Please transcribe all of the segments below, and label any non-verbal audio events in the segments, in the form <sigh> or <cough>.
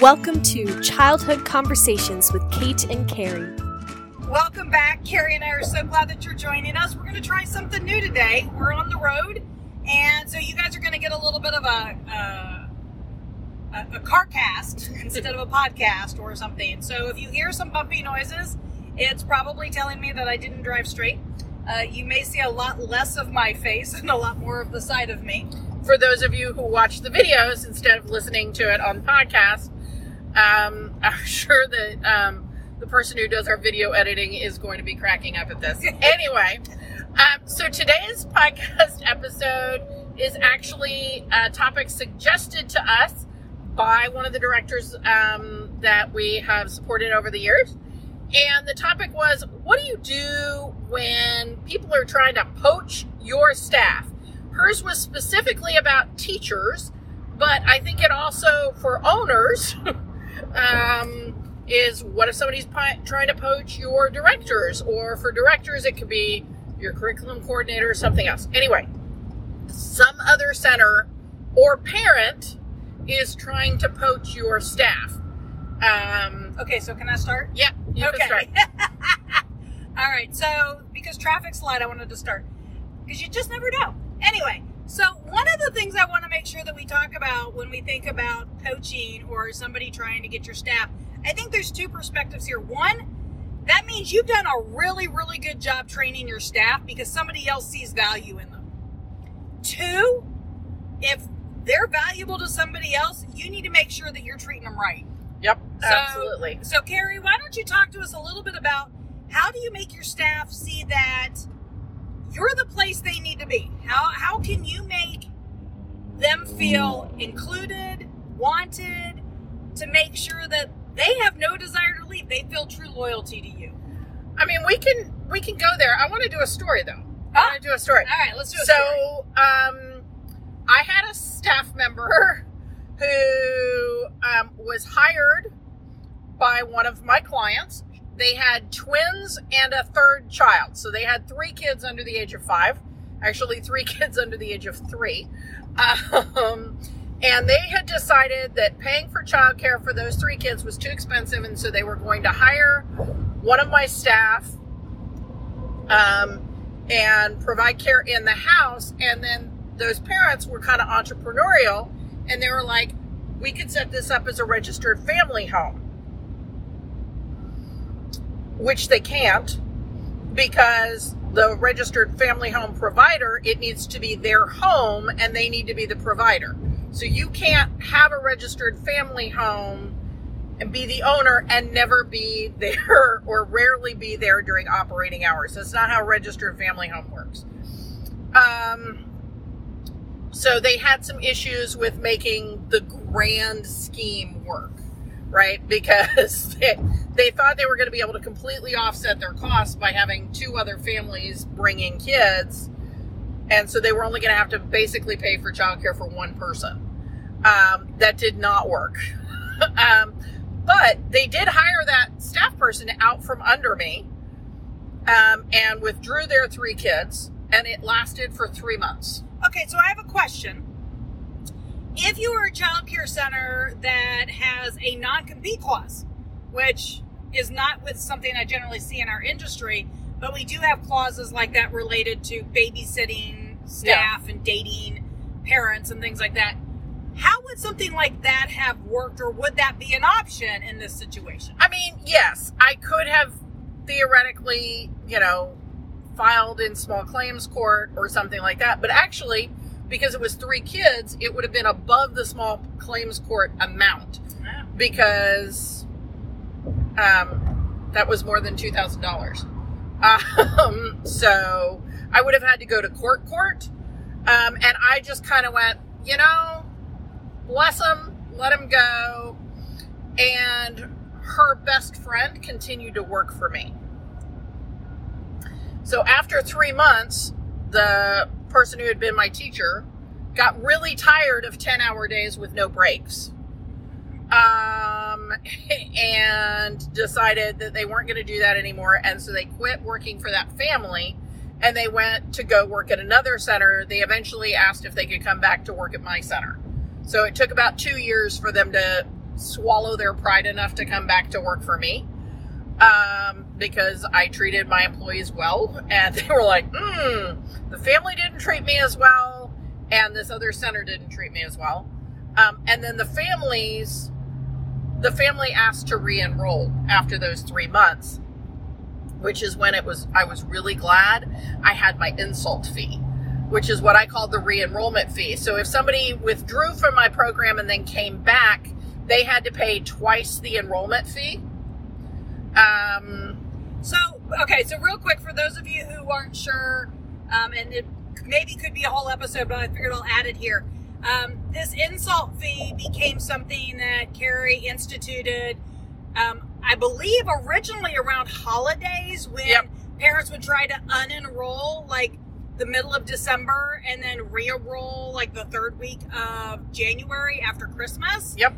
Welcome to Childhood Conversations with Kate and Carrie. Welcome back. Carrie and I are so glad that you're joining us. We're going to try something new today. We're on the road, and so you guys are going to get a little bit of a, uh, a, a car cast <laughs> instead of a podcast or something. So if you hear some bumpy noises, it's probably telling me that I didn't drive straight. Uh, you may see a lot less of my face <laughs> and a lot more of the side of me. For those of you who watch the videos instead of listening to it on podcast, um, <laughs> I'm sure that um, the person who does our video editing is going to be cracking up at this. <laughs> anyway, um, so today's podcast episode is actually a topic suggested to us by one of the directors um, that we have supported over the years. And the topic was what do you do when people are trying to poach your staff? Hers was specifically about teachers, but I think it also for owners <laughs> um, is what if somebody's pi- trying to poach your directors, or for directors, it could be your curriculum coordinator or something else. Anyway, some other center or parent is trying to poach your staff. Um, Okay, so can I start? yeah, you can start. <laughs> All right. So because traffic's light, I wanted to start because you just never know. Anyway, so one of the things I want to make sure that we talk about when we think about poaching or somebody trying to get your staff, I think there's two perspectives here. One, that means you've done a really, really good job training your staff because somebody else sees value in them. Two, if they're valuable to somebody else, you need to make sure that you're treating them right. Yep, So- absolutely. So, Carrie, why don't you talk to us a little bit about how do you make your staff see that you're the place they need to be? How how can you make them feel included, wanted, to make sure that they have no desire to leave? They feel true loyalty to you. I mean, we can we can go there. I want to do a story though. I Ah. want to do a story. All right, let's do it. So, um, I had a staff member <laughs> who um, was hired by one of my clients. They had twins and a third child. So they had three kids under the age of five. Actually, three <laughs> kids under the age of three. Um, and they had decided that paying for childcare for those three kids was too expensive. And so they were going to hire one of my staff um, and provide care in the house. And then those parents were kind of entrepreneurial and they were like, we could set this up as a registered family home, which they can't because the registered family home provider, it needs to be their home and they need to be the provider. So you can't have a registered family home and be the owner and never be <laughs> there or rarely be there during operating hours. That's not how registered family home works. Um, so they had some issues with making the grand scheme work, right? <laughs> Because they, they thought they were going to be able to completely offset their costs by having two other families bringing kids. And so they were only going to have to basically pay for childcare for one person. Um, that did not work. <laughs> um, but they did hire that staff person out from under me um, and withdrew their three kids, and it lasted for three months. Okay, so I have a question. If you are a child care center that has a non compete clause, which is not with something I generally see in our industry, but we do have clauses like that related to babysitting staff and dating parents and things like that. How would something like that have worked, or would that be an option in this situation? I mean, yes, I could have theoretically, you know, filed in small claims court or something like that, but actually, because it was three kids, it would have been above the small claims court amount because um, that was more than two thousand dollars. Um, so I would have had to go to court, court, um, and I just kind of went, you know, bless him, let him go, and her best friend continued to work for me. So after three months, the person who had been my teacher got really tired of 10 hour days with no breaks. Um, <laughs> and decided that they weren't going to do that anymore. And so they quit working for that family and they went to go work at another center. They eventually asked if they could come back to work at my center. So it took about two years for them to swallow their pride enough to come back to work for me um, because I treated my employees well, <laughs> and they were like, hmm, the family didn't treat me as well, and this other center didn't treat me as well. Um, and then the families, the family asked to re-enroll after those three months, which is when it was. I was really glad I had my insult fee, which is what I called the re-enrollment fee. So if somebody withdrew from my program and then came back, they had to pay twice the enrollment fee. Um, So, okay, so real quick, for those of you who aren't sure, um, and it maybe could be a whole episode, but I figured I'll add it here. Um, this insult fee became something that Carrie instituted, um, I believe, originally around holidays when Yep. parents would try to unenroll, like the middle of December, and then re-enroll like the third week of January after Christmas. yep.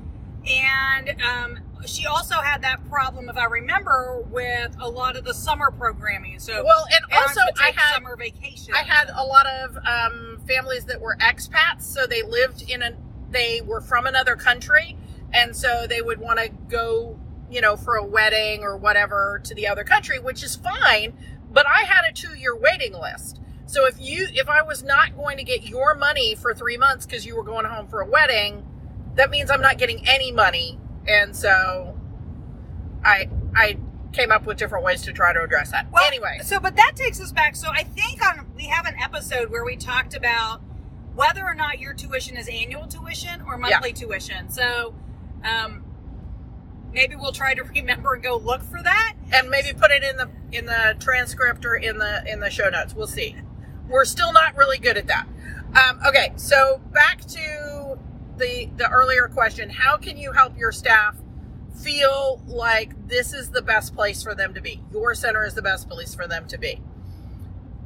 And um, she also had that problem, if I remember, with a lot of the summer programming. So Well, and also I had summer vacation. I had a lot of um, families that were expats, so they lived in a they were from another country, and so they would want to go, you know, for a wedding or whatever to the other country, which is fine. But I had a two year waiting list. So if you if I was not going to get your money for three months because you were going home for a wedding, that means I'm not getting any money, and so I I came up with different ways to try to address that. Well, anyway, So, but that takes us back. So, I think on we have an episode where we talked about whether or not your tuition is annual tuition or monthly tuition. So, um, maybe we'll try to <laughs> remember and go look for that. and maybe put it in the in the transcript or in the in the show notes. We'll see. We're still not really good at that. Um, okay, so back to the the earlier question: How can you help your staff feel like this is the best place for them to be? Your center is the best place for them to be.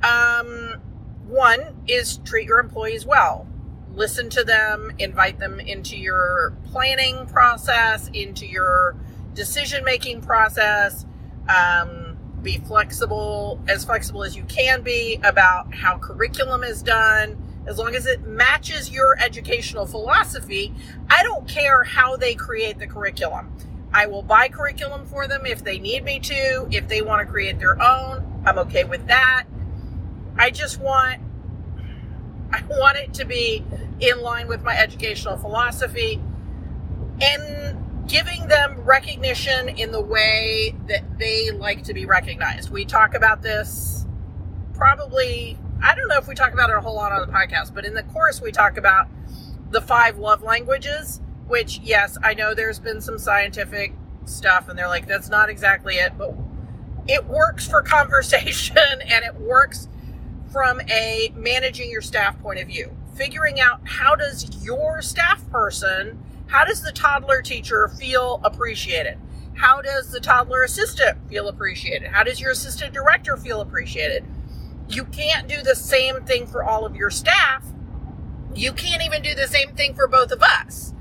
Um, one is treat your employees well. Listen to them, invite them into your planning process, into your decision making process. Um, be flexible, as flexible as you can be about how curriculum is done. As long as it matches your educational philosophy, I don't care how they create the curriculum. I will buy curriculum for them if they need me to. If they want to create their own, I'm okay with that. I just want I want it to be in line with my educational philosophy and giving them recognition in the way that they like to be recognized. We talk about this probably I don't know if we talk about it a whole lot on the podcast, but in the course we talk about the five love languages, which yes, I know there's been some scientific stuff and they're like that's not exactly it, but it works for <laughs> conversation and it works from a managing your staff point of view. Figuring out how does your staff person, how does the toddler teacher feel appreciated? How does the toddler assistant feel appreciated? How does your assistant director feel appreciated? You can't do the same thing for all of your staff. You can't even do the same thing for both of us.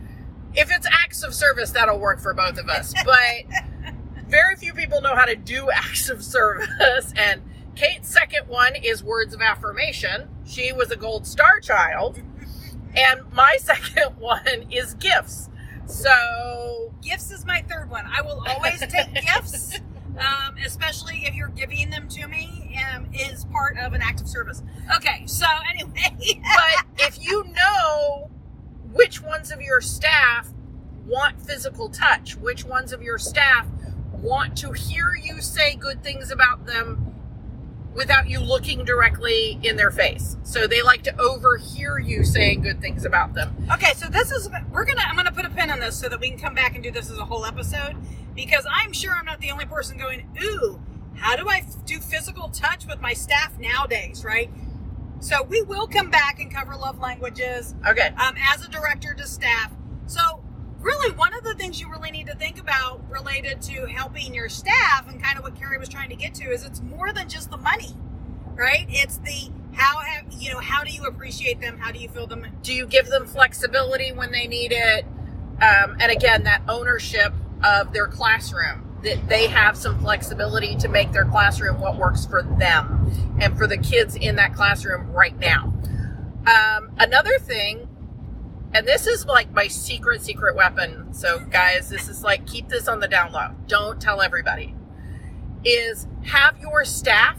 If it's acts of service, that'll work for both of us. <laughs> But very few people know how to do <laughs> acts of service. And Kate's second one is words of affirmation. She was a gold star child. And my <laughs> second one is gifts. So, Gifts is my third one. I will always take gifts, um, especially if you're giving them to me, um, is part of an act of service. Okay, so anyway, <laughs> but if you know which ones of your staff want physical touch, which ones of your staff want to hear you say good things about them without you looking directly in their face. So they like to overhear you saying good things about them. Okay, so this is we're gonna I'm gonna put a pin on this so that we can come back and do this as a whole episode because I'm sure I'm not the only person going, ooh, how do I f- do physical touch with my staff nowadays, right? So we will come back and cover love languages Okay. um, as a director to staff. So really, one of the things you really need to think about related to helping your staff and kind of what Carrie was trying to get to is it's more than just the money, right? It's the how have you know how do you appreciate them? How do you feel them? do you give them flexibility when they need it um, and again that ownership of their classroom that they have some flexibility to make their classroom what works for them and for the kids in that classroom right now um, another thing and this is like my secret, secret weapon. So, guys, this is like keep this on the down low. Don't tell everybody. Is have your staff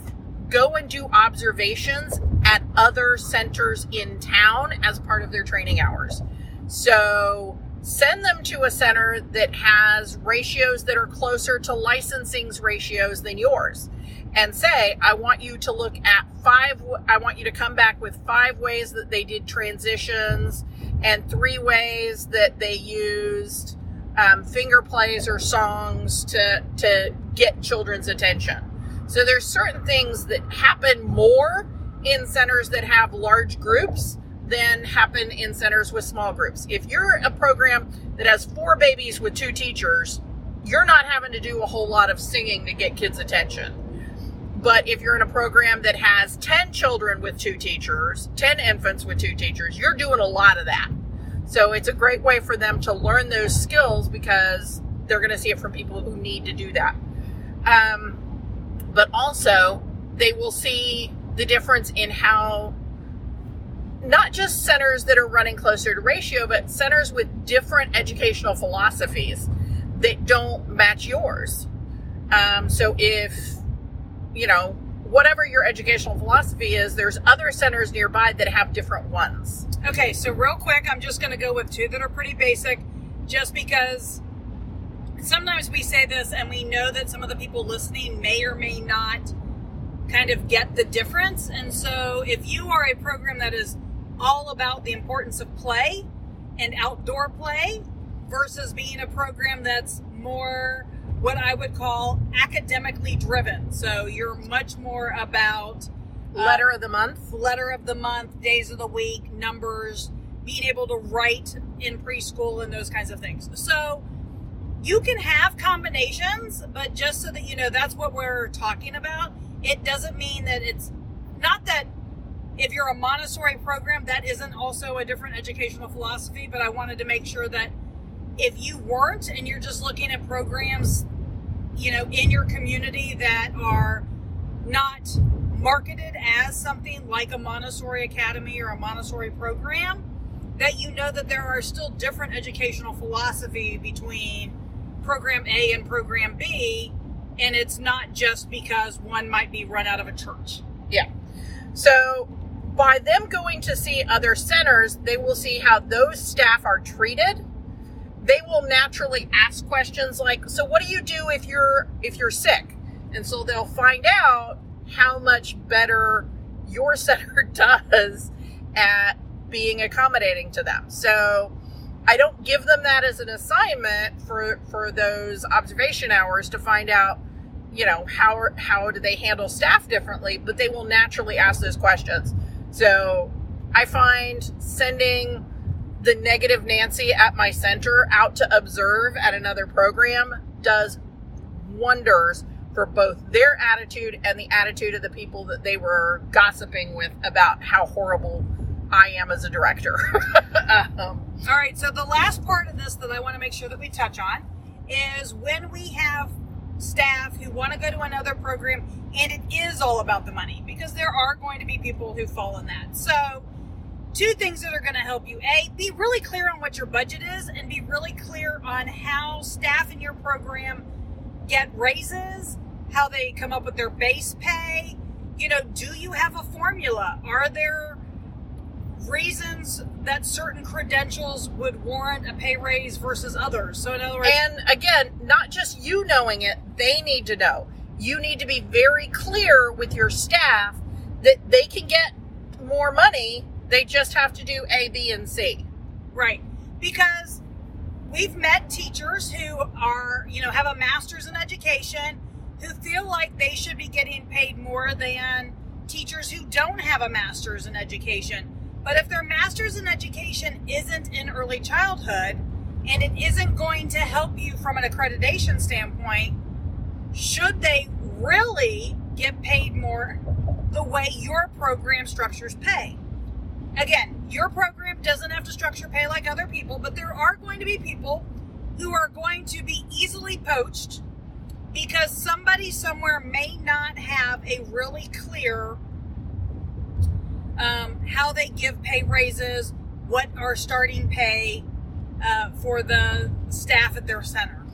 go and do observations at other centers in town as part of their training hours. So, send them to a center that has ratios that are closer to licensing's ratios than yours and say, I want you to look at five, I want you to come back with five ways that they did transitions and three ways that they used um, finger plays or songs to, to get children's attention. So there's certain things that happen more in centers that have large groups than happen in centers with small groups. If you're a program that has four babies with two teachers, you're not having to do a whole lot of singing to get kids' attention. But if you're in a program that has 10 children with two teachers, 10 infants with two teachers, you're doing a lot of that. So it's a great way for them to learn those skills because they're going to see it from people who need to do that. Um, but also, they will see the difference in how not just centers that are running closer to ratio, but centers with different educational philosophies that don't match yours. Um, so if you know, whatever your educational philosophy is, there's other centers nearby that have different ones. Okay, so real quick, I'm just going to go with two that are pretty basic, just because sometimes we say this and we know that some of the people listening may or may not kind of get the difference. And so if you are a program that is all about the importance of play and outdoor play versus being a program that's more what I would call academically driven. So you're much more about uh, letter of the month, letter of the month, days of the week, numbers, being able to write in preschool and those kinds of things. So you can have combinations, but just so that you know that's what we're talking about. It doesn't mean that it's not that if you're a Montessori program, that isn't also a different educational philosophy, but I wanted to make sure that if you weren't and you're just looking at programs you know, in your community that are not marketed as something like a Montessori Academy or a Montessori program, that you know that there are still different educational philosophy between program A and program B, and it's not just because one might be run out of a church. Yeah. So by them going to see other centers, they will see how those staff are treated they will naturally ask questions like, "So what do you do if you're if you're sick?" And so they'll find out how much better your <laughs> center does at being accommodating to them. So I don't give them that as an assignment for for those observation hours to find out, you know, how how do they handle staff differently, but they will naturally ask those questions. So I find sending the negative Nancy at my center out to observe at another program does wonders for both their attitude and the attitude of the people that they were gossiping with about how horrible I am as a director. <laughs> um, All right, so the last part of this that I want to make sure that we touch on is when we have staff who want to go to another program and it is all about the money because there are going to be people who fall in that. So two things that are going to help you. A, be really clear on what your budget is and be really clear on how staff in your program get raises, how they come up with their base pay. You know, do you have a formula? Are there reasons that certain credentials would warrant a pay raise versus others? So, in other words, and again, not just you knowing it, they need to know. You need to be very clear with your staff that they can get more money they just have to do A, B, and C. Right. Because we've met teachers who are, you know, have a master's in education who feel like they should be getting paid more than teachers who don't have a master's in education. But if their master's in education isn't in early childhood and it isn't going to help you from an accreditation standpoint, should they really get paid more the way your program structures pay? Again, your program doesn't have to structure pay like other people, but there are going to be people who are going to be easily poached because somebody somewhere may not have a really clear um, how they give pay raises what are starting pay uh, for the staff at their center.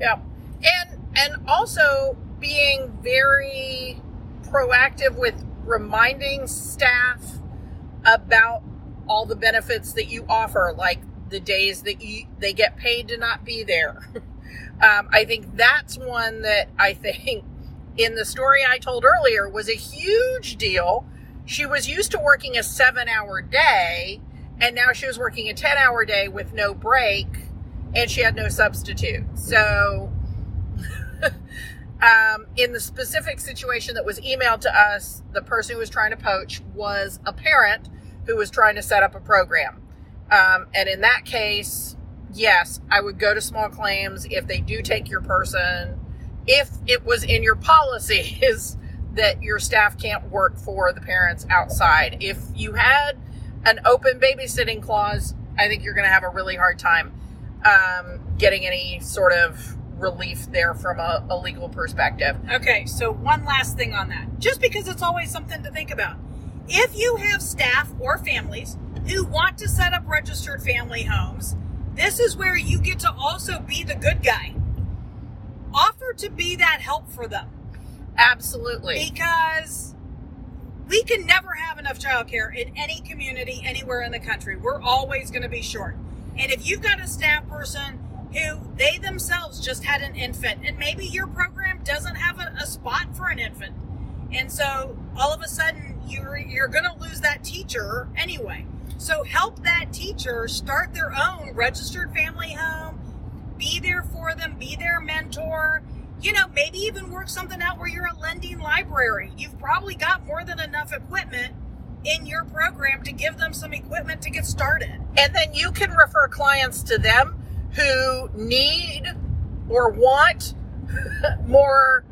Yeah, and and also being very proactive with reminding staff about all the benefits that you offer, like the days that you, they get paid to not be there. <laughs> um, I think that's one that I <laughs> think in the story I told earlier was a huge deal. She was used to working a seven hour day, and now she was working a 10 hour day with no break, and she had no substitute. So, <laughs> um, in the specific situation that was emailed to us, the person who was trying to poach was a parent who was trying to set up a program. Um, and in that case, yes, I would go to small claims if they do take your person. If it was in your policy is that your staff can't work for the parents outside. If you had an open babysitting clause, I think you're going to have a really hard time um, getting any sort of relief there from a, a legal perspective. Okay, so one last thing on that. Just because it's always something to think about. If you have staff or families who want to set up registered family homes, this is where you get to also be the good guy. Offer to be that help for them. Absolutely. Because we can never have enough childcare in any community anywhere in the country. We're always going to be short. And if you've got a staff person who they themselves just had an infant, and maybe your program doesn't have a, a spot for an infant, and so all of a sudden you're you're going to lose that teacher anyway. So help that teacher start their own registered family home. Be there for them. Be their mentor. You know, maybe even work something out where you're a lending library. You've probably got more than enough equipment in your program to give them some equipment to get started. And then you can refer clients to them who need or want <laughs> more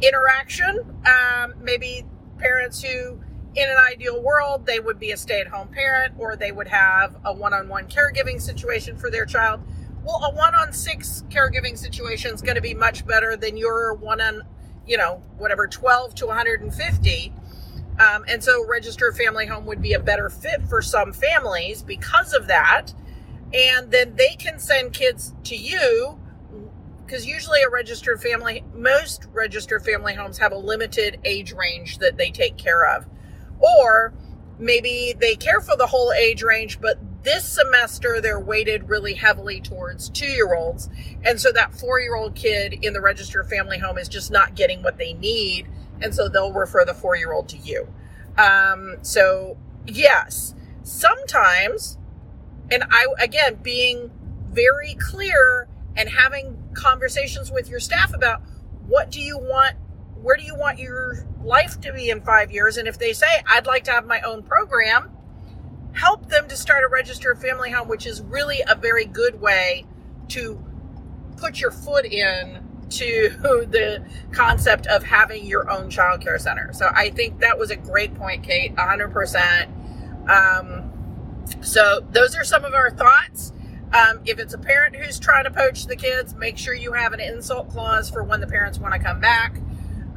interaction. Um, maybe parents who, in an ideal world, they would be a stay at home parent or they would have a one on one caregiving situation for their child. Well, a one on six caregiving situation is going to be much better than your one on, you know, whatever, 12 to 150. Um, and so, registered family home would be a better fit for some families because of that. And then they can send kids to you because usually a registered family, most registered family homes have a limited age range that they take care of. Or maybe they care for the whole age range, but this semester they're weighted really heavily towards two year olds. And so that four year old kid in the registered family home is just not getting what they need. And so they'll refer the four year old to you. Um, so, yes, sometimes, and I, again, being very clear and having conversations with your staff about what do you want where do you want your life to be in five years and if they say i'd like to have my own program help them to start a registered family home which is really a very good way to put your foot in to <laughs> the concept of having your own child care center. So i think that was a great point kate 100% um, so those are some of our thoughts. Um, if it's a parent who's trying to poach the kids, make sure you have an insult clause for when the parents want to come back.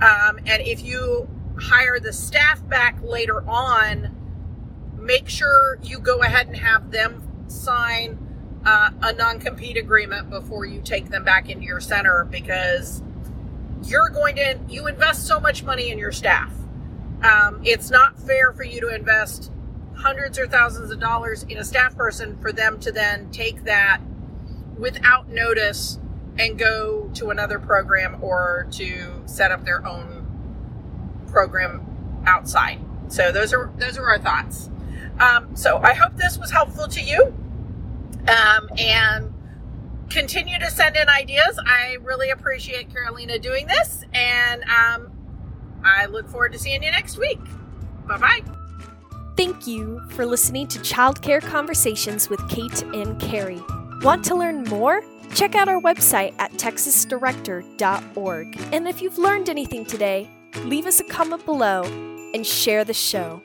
Um, and if you hire the staff back later on, make sure you go ahead and have them sign uh, a non compete agreement before you take them back into your center because you're going to, you invest so much money in your staff. Um, it's not fair for you to invest hundreds or thousands of dollars in a staff person for them to then take that without notice and go to another program or to set up their own program outside. So those are those are our thoughts. Um, so I hope this was helpful to you, um, and continue to send in ideas. I really appreciate Carolina doing this, and um, I look forward to seeing you next week. Bye bye. Thank you for listening to Childcare Conversations with Kate and Carrie. Want to learn more? Check out our website at texasdirector.org. And if you've learned anything today, leave us a comment below and share the show.